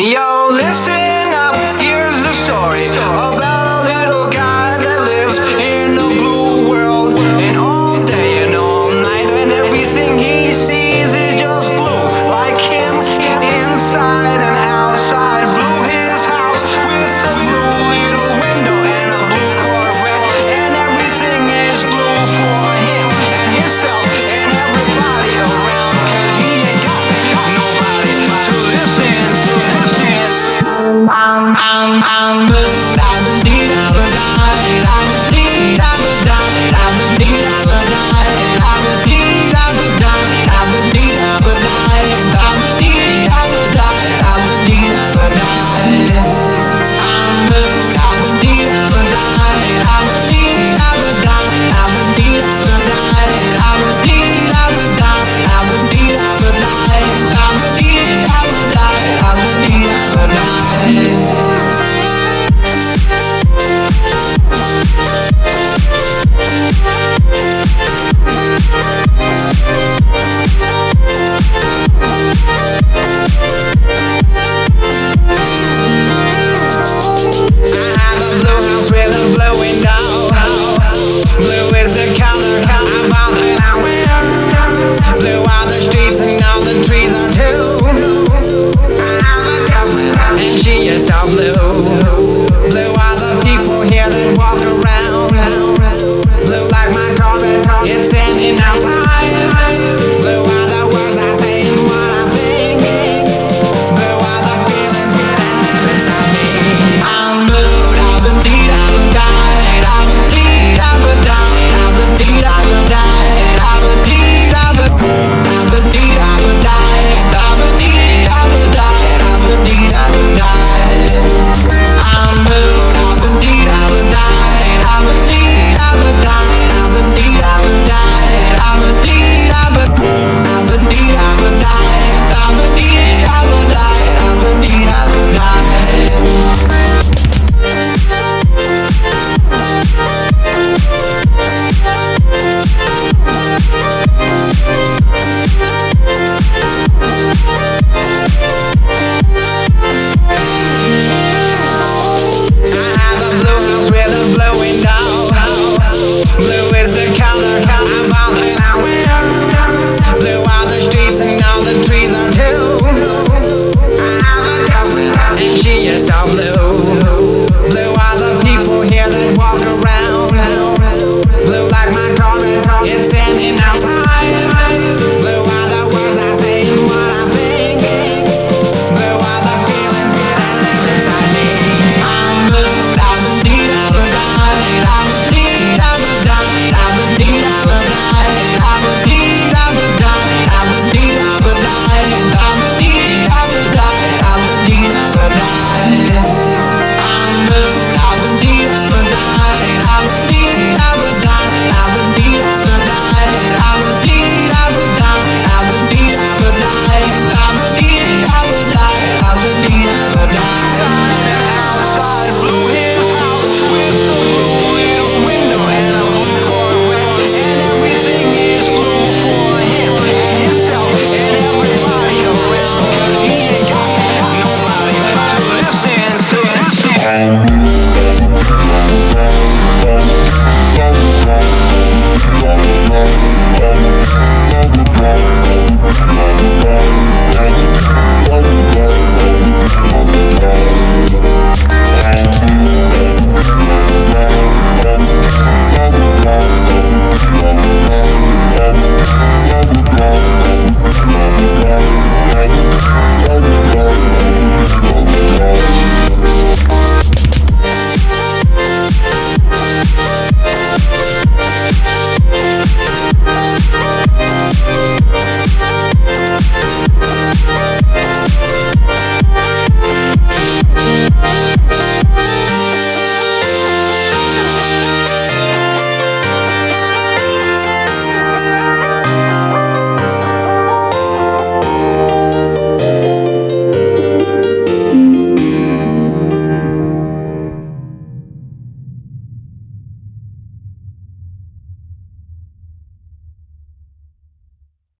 Yo, listen. Um, I'm, I'm, I'm. blue are the streets and all the trees are too. And she is so blue. Blue is the color I'm out. Blue the streets and all the trees are too. I'm a and she is so blue.